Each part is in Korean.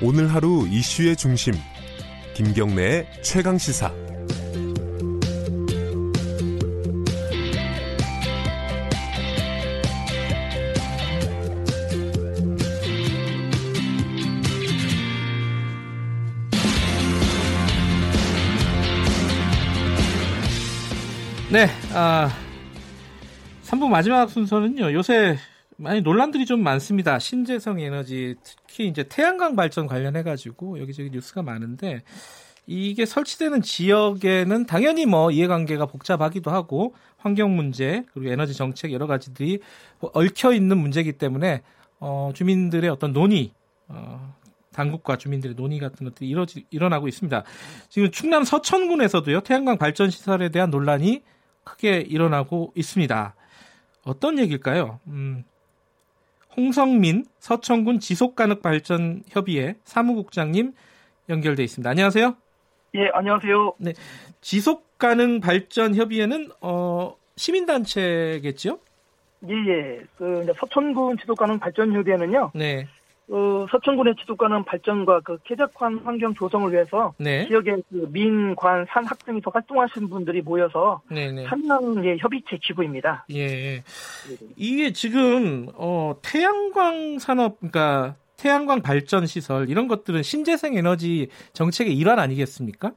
오늘 하루 이슈의 중심 김경래의 최강 시사. 네, 아, 3부 마지막 순서는요, 요새 많이 논란들이 좀 많습니다. 신재생 에너지, 특히 이제 태양광 발전 관련해 가지고 여기저기 뉴스가 많은데, 이게 설치되는 지역에는 당연히 뭐 이해관계가 복잡하기도 하고, 환경 문제, 그리고 에너지 정책 여러 가지들이 얽혀 있는 문제이기 때문에, 어, 주민들의 어떤 논의, 어, 당국과 주민들의 논의 같은 것들이 이뤄지, 일어나고 있습니다. 지금 충남 서천군에서도요, 태양광 발전 시설에 대한 논란이 크게 일어나고 있습니다. 어떤 얘기일까요? 음, 홍성민 서천군 지속가능발전협의회 사무국장님 연결돼 있습니다. 안녕하세요. 예, 안녕하세요. 네, 지속가능발전협의회는 어, 시민단체겠죠? 예, 예. 그 서천군 지속가능발전협의회는요. 네. 어, 서천군의 지속가능 발전과 그 쾌적한 환경 조성을 위해서 네. 지역의 그 민, 관, 산, 학 등에서 활동하시는 분들이 모여서 네, 네. 참여의 협의체 기구입니다. 예. 이게 지금 어 태양광 산업 그러니까 태양광 발전 시설 이런 것들은 신재생 에너지 정책의 일환 아니겠습니까?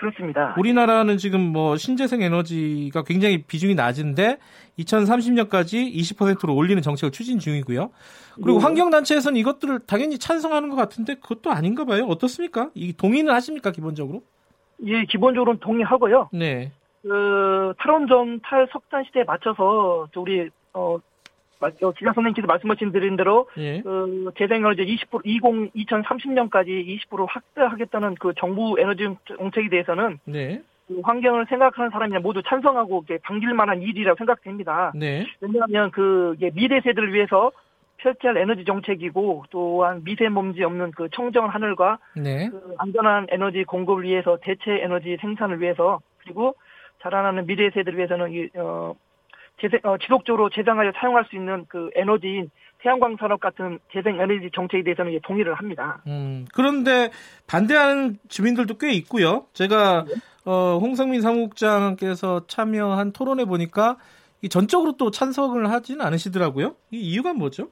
그렇습니다. 우리나라는 지금 뭐 신재생 에너지가 굉장히 비중이 낮은데 2030년까지 20%로 올리는 정책을 추진 중이고요. 그리고 네. 환경단체에서는 이것들을 당연히 찬성하는 것 같은데 그것도 아닌가 봐요. 어떻습니까? 이 동의는 하십니까 기본적으로? 예, 기본적으로는 동의하고요. 네. 그 탈원전 탈석탄 시대에 맞춰서 저 우리 어, 마- 어, 선생님께서 말씀하신 드린 대로 예. 그 재생에너지 20% 20 2030년까지 20% 확대하겠다는 그 정부 에너지 정책에 대해서는 네. 그 환경을 생각하는 사람이나 모두 찬성하고 반길 만한 일이라고 생각됩니다. 네. 왜냐하면 그 미래 세대를 위해서 펼쳐야 할 에너지 정책이고 또한 미세먼지 없는 그 청정 하늘과 네. 그 안전한 에너지 공급을 위해서 대체 에너지 생산을 위해서 그리고 자라나는 미래 세대를 위해서는 이, 어, 재생, 어, 지속적으로 재생하여 사용할 수 있는 그 에너지인 태양광 산업 같은 재생 에너지 정책에 대해서는 동의를 합니다. 음, 그런데 반대하는 주민들도 꽤 있고요. 제가 어, 홍성민 사무국장께서 참여한 토론에 보니까 이 전적으로 또 찬성을 하지는 않으시더라고요. 이 이유가 뭐죠?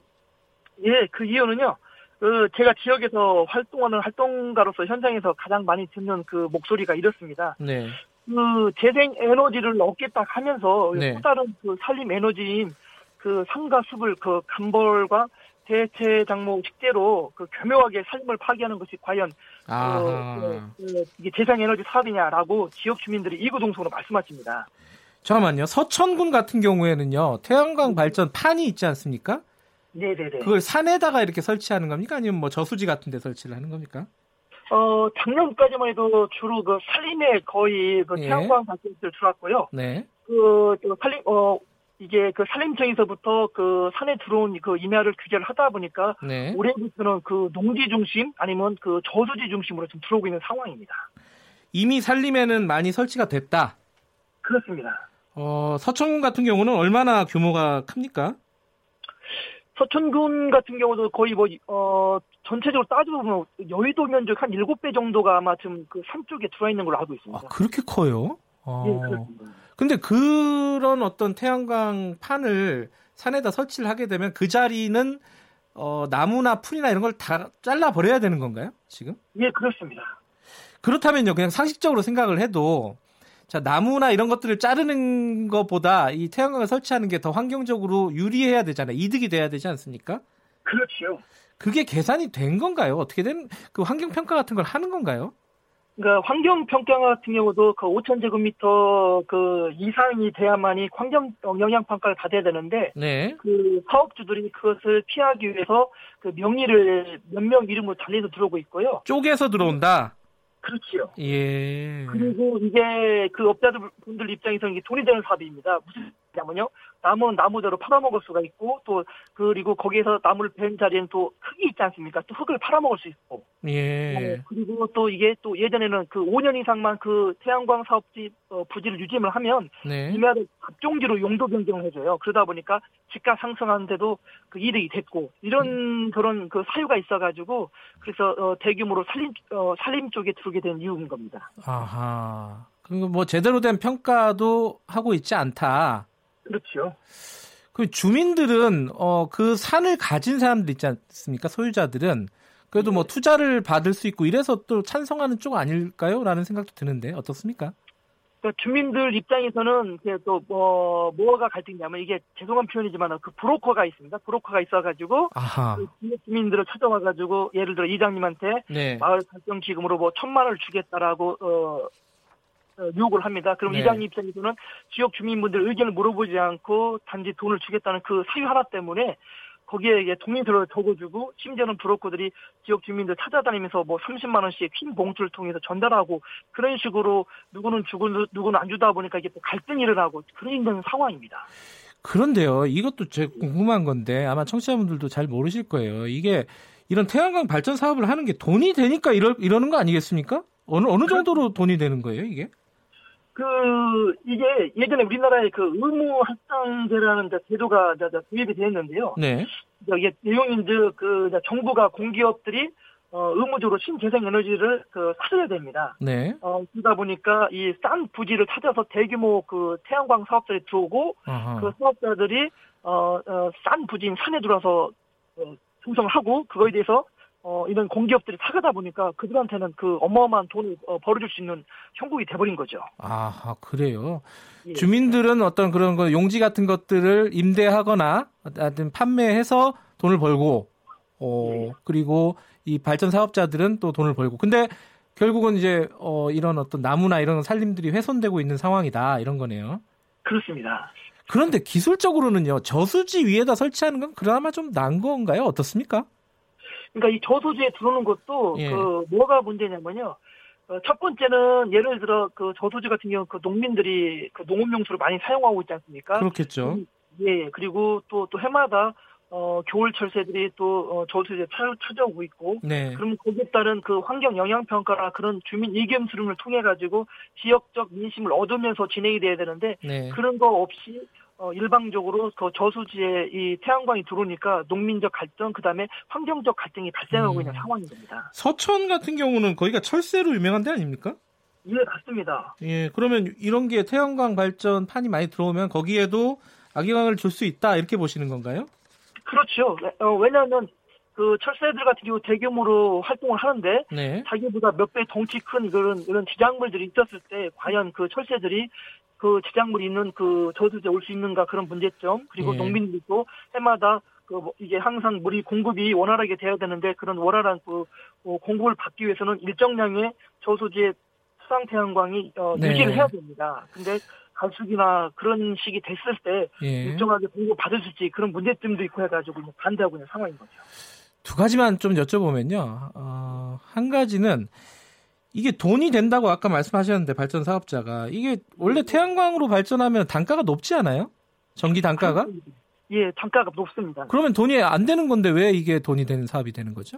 예, 그 이유는요. 그 제가 지역에서 활동하는 활동가로서 현장에서 가장 많이 듣는 그 목소리가 이렇습니다. 네. 그 재생 에너지를 얻겠다 하면서 네. 또 다른 그 산림 에너지인 그 산과 숲을 그 감벌과 대체 작목 식재로 그 교묘하게 삶을 파괴하는 것이 과연 아, 그, 그, 이게 재생 에너지 사업이냐라고 지역 주민들이 이구동성으로 말씀하십니다. 잠깐만요. 서천군 같은 경우에는요. 태양광 발전 판이 있지 않습니까? 네네네. 그걸 산에다가 이렇게 설치하는 겁니까? 아니면 뭐 저수지 같은 데 설치를 하는 겁니까? 어 작년까지만 해도 주로 그 산림에 거의 그 예. 태양광 발전기를 들어왔고요. 네. 그, 그 산림 어 이게 그 산림청에서부터 그 산에 들어온 그 임야를 규제를 하다 보니까 네. 올해부터는 그 농지 중심 아니면 그 저수지 중심으로 좀 들어오고 있는 상황입니다. 이미 산림에는 많이 설치가 됐다. 그렇습니다. 어, 서천군 같은 경우는 얼마나 규모가 큽니까? 서천군 같은 경우도 거의 뭐, 어, 전체적으로 따져보면 여의도 면적 한 7배 정도가 아마 지금 그 산 쪽에 들어와 있는 걸로 알고 아, 있습니다. 그렇게 커요? 어. 예, 그렇습니다. 근데 그런 어떤 태양광 판을 산에다 설치를 하게 되면 그 자리는 어, 나무나 풀이나 이런 걸 다 잘라 버려야 되는 건가요? 지금? 예, 그렇습니다. 그렇다면요, 그냥 상식적으로 생각을 해도 자 나무나 이런 것들을 자르는 것보다 이 태양광을 설치하는 게 더 환경적으로 유리해야 되잖아요. 이득이 돼야 되지 않습니까? 그렇죠. 그게 계산이 된 건가요? 어떻게 된 그 환경 평가 같은 걸 하는 건가요? 그러니까 환경 평가 같은 경우도 그 5,000제곱미터 그 이상이 돼야만이 환경 영향 평가를 받아야 되는데 네. 그 사업주들이 그것을 피하기 위해서 그 명의를 몇 명 이름으로 달리서 들어오고 있고요. 쪼개서 들어온다. 그렇지요. 예. 그리고 이게 그 업자들 분들 입장에서는 이게 돈이 되는 사업입니다. 무슨 뭐냐면요. 나무는 나무대로 팔아먹을 수가 있고 또 그리고 거기에서 나무를 벤 자리에는 또 흙이 있지 않습니까? 또 흙을 팔아먹을 수 있고. 예. 어, 그리고 또 이게 또 예전에는 그 5년 이상만 그 태양광 사업지 어, 부지를 유지를 하면 네. 임야를 갑종지로 용도 변경을 해줘요. 그러다 보니까 집값 상승하는데도 그 이득이 됐고 이런 그런 그 사유가 있어가지고 그래서 어, 대규모로 살림 어, 살림 쪽에 들어오게 된 이유인 겁니다. 아하. 그리고 뭐 제대로 된 평가도 하고 있지 않다. 그렇죠. 그 주민들은 어 그 산을 가진 사람들 있지 않습니까? 소유자들은 그래도 뭐 투자를 받을 수 있고 이래서 또 찬성하는 쪽 아닐까요? 라는 생각도 드는데 어떻습니까? 그러니까 주민들 입장에서는 이제 또 뭐 뭐가 갈등이냐면 이게 죄송한 표현이지만 그 브로커가 있습니다. 브로커가 있어가지고. 그 주민들을 찾아와가지고 예를 들어 이장님한테 네. 마을 발전 기금으로 뭐 천만 원을 주겠다라고 어, 어, 요구를 합니다. 그럼 네. 이장님 입장에서는 지역 주민분들 의견을 물어보지 않고 단지 돈을 주겠다는 그 사유 하나 때문에 거기에 동의서를 적어주고 심지어는 브로커들이 지역 주민들 찾아다니면서 뭐 30만 원씩 흰 봉투를 통해서 전달하고 그런 식으로 누구는 주고 누구는 안 주다 보니까 이게 또 갈등이 일어나고 그런 상황입니다. 그런데요, 이것도 제 궁금한 건데 아마 청취자분들도 잘 모르실 거예요. 이게 이런 태양광 발전 사업을 하는 게 돈이 되니까 이러, 이러는 거 아니겠습니까? 어느 어느 정도로 돈이 되는 거예요, 이게? 그 이게 예전에 우리나라에 그 의무 할당제라는 이제 제도가 도입이 되었는데요. 네. 이게 내용인 즉그 정부가 공기업들이 어, 의무적으로 신재생 에너지를 그 사줘야 됩니다. 네. 어, 그러다 보니까 이 싼 부지를 찾아서 대규모 그 태양광 사업자에 들어오고 아하. 그 사업자들이 어, 어, 싼 부지인 산에 들어와서 어, 조성을 하고 그거에 대해서 어, 이런 공기업들이 사가다 보니까 그들한테는 그 어마어마한 돈을 어, 벌어줄 수 있는 형국이 돼버린 거죠. 아, 그래요. 예. 주민들은 어떤 그런 거 용지 같은 것들을 임대하거나 하여튼 판매해서 돈을 벌고 어 예. 그리고 이 발전 사업자들은 또 돈을 벌고 근데 결국은 이제 어 이런 어떤 나무나 이런 살림들이 훼손되고 있는 상황이다 이런 거네요. 그렇습니다. 그런데 기술적으로는요 저수지 위에다 설치하는 건 그나마 좀 나은 건가요? 어떻습니까? 그러니까 이 저소지에 들어오는 것도 예. 그 뭐가 문제냐면요. 어, 첫 번째는 예를 들어 그 저소지 같은 경우 그 농민들이 그 농업용수를 많이 사용하고 있지 않습니까? 그렇겠죠. 예, 그리고 또 또 해마다 어 겨울 철 새들이 또 어, 저소지에 찾- 찾아오고 있고 네. 그럼 거기에 따른 그 환경 영향 평가나 그런 주민 의견 수렴을 통해 가지고 지역적 민심을 얻으면서 진행이 돼야 되는데 네. 그런 거 없이 어, 일방적으로 그 저수지에 이 태양광이 들어오니까 농민적 갈등 그다음에 환경적 갈등이 발생하고 음. 있는 상황인 겁니다. 서천 같은 경우는 거기가 철새로 유명한 데 아닙니까? 예, 맞습니다. 예, 그러면 이런 게 태양광 발전 판이 많이 들어오면 거기에도 악영향을 줄 수 있다 이렇게 보시는 건가요? 그렇죠. 어, 왜냐하면 그 철새들 같은 경우 대규모로 활동을 하는데 네. 자기보다 몇 배 덩치 큰 그런 이런 지작물들이 있었을 때 과연 그 철새들이 그 지작물이 있는 그 저수지에 올 수 있는가 그런 문제점 그리고 예. 농민들도 해마다 그뭐 이게 항상 물이 공급이 원활하게 돼야 되는데 그런 원활한 그 어, 공급을 받기 위해서는 일정량의 저수지의 수상 태양광이 어, 네. 유지를 해야 됩니다. 근데 갈수기나 그런 식이 됐을 때 예. 일정하게 공급 받을 수 있지 그런 문제점도 있고 해가지고 이제 반대하고 있는 상황인 거죠. 두 가지만 좀 여쭤보면요. 어, 한 가지는 이게 돈이 된다고 아까 말씀하셨는데 발전 사업자가 이게 원래 태양광으로 발전하면 단가가 높지 않아요? 전기 단가가? 예, 단가가 높습니다. 그러면 돈이 안 되는 건데 왜 이게 돈이 되는 사업이 되는 거죠?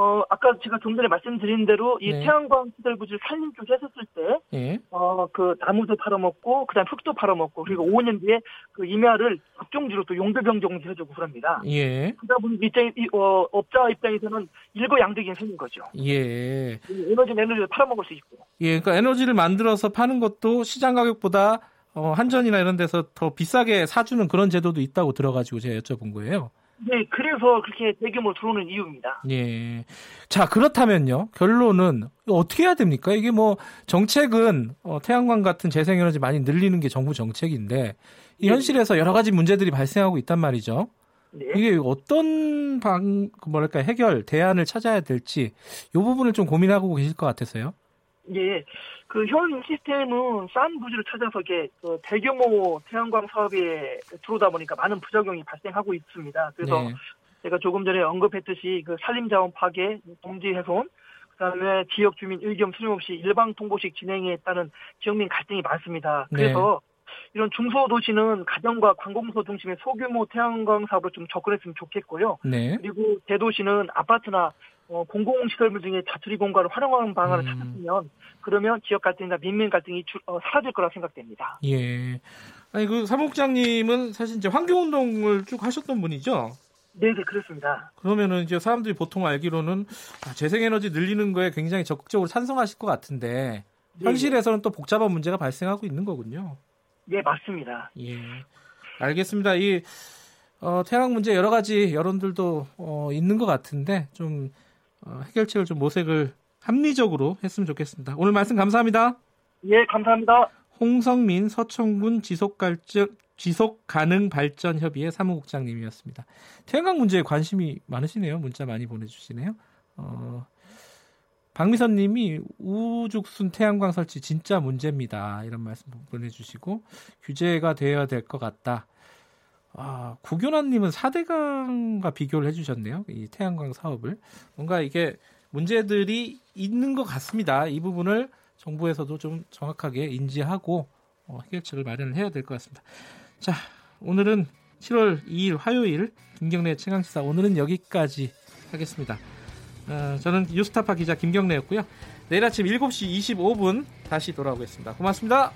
어, 아까 제가 좀 전에 말씀드린 대로 이 네. 태양광 시설 부지를 산림 쪽에 했었을 때, 예. 어, 그 나무도 팔아먹고, 그 다음 흙도 팔아먹고, 그리고 5년 뒤에 그 임야를 업종지로 또 용도 변경도 해주고 그럽니다. 예. 그러다 보니 입장, 이, 어, 업자 입장에서는 일거양득이 생긴 거죠. 예. 이 에너지 에너지를 팔아먹을 수 있고. 예, 그러니까 에너지를 만들어서 파는 것도 시장 가격보다 어, 한전이나 이런 데서 더 비싸게 사주는 그런 제도도 있다고 들어가지고 제가 여쭤본 거예요. 네, 그래서 그렇게 대규모로 들어오는 이유입니다. 예. 자, 그렇다면요. 결론은 어떻게 해야 됩니까? 이게 뭐 정책은 어, 태양광 같은 재생에너지 많이 늘리는 게 정부 정책인데 이 네. 현실에서 여러 가지 문제들이 발생하고 있단 말이죠. 네. 이게 어떤 방 뭐랄까 해결 대안을 찾아야 될지 이 부분을 좀 고민하고 계실 것 같아서요. 예, 그 현 시스템은 싼 부지를 찾아서 이게 그 대규모 태양광 사업에 들어오다 보니까 많은 부작용이 발생하고 있습니다. 그래서 네. 제가 조금 전에 언급했듯이 그 산림자원 파괴, 동지 훼손, 그다음에 지역 주민 의견 수렴 없이 일방 통보식 진행에 따른 지역민 갈등이 많습니다. 네. 그래서 이런 중소도시는 가정과 관공서 중심의 소규모 태양광 사업을 좀 접근했으면 좋겠고요. 네. 그리고 대도시는 아파트나 어, 공공시설물 등의 자투리 공간을 활용하는 방안을 음. 찾았으면 그러면 지역 갈등이나 민민 갈등이 주- 어, 사라질 거라 생각됩니다. 예. 아니 그 사무국장님은 사실 이제 환경운동을 쭉 하셨던 분이죠. 네, 네, 그렇습니다. 그러면은 이제 사람들이 보통 알기로는 아, 재생에너지 늘리는 거에 굉장히 적극적으로 찬성하실 것 같은데 네, 현실에서는 또 복잡한 문제가 발생하고 있는 거군요. 네, 맞습니다. 예. 알겠습니다. 이 어, 태양 문제 여러 가지 여론들도 어, 있는 것 같은데 좀 어, 해결책을 좀 모색을 합리적으로 했으면 좋겠습니다. 오늘 말씀 감사합니다. 예, 감사합니다. 홍성민 서청군 지속갈증 지속 가능 발전 협의회 사무국장님이었습니다. 태양광 문제에 관심이 많으시네요. 문자 많이 보내주시네요. 어, 박미선님이 우죽순 태양광 설치 진짜 문제입니다. 이런 말씀 보내주시고 규제가 되어야 될 것 같다. 아, 구교나님은 4대강과 비교를 해주셨네요. 이 태양광 사업을 뭔가 이게 문제들이 있는 것 같습니다. 이 부분을 정부에서도 좀 정확하게 인지하고 어, 해결책을 마련을 해야 될 것 같습니다. 자, 오늘은 7월 2일 화요일 김경래 최강시사 오늘은 여기까지 하겠습니다. 어, 저는 뉴스타파 기자 김경래였고요. 내일 아침 7시 25분 다시 돌아오겠습니다. 고맙습니다.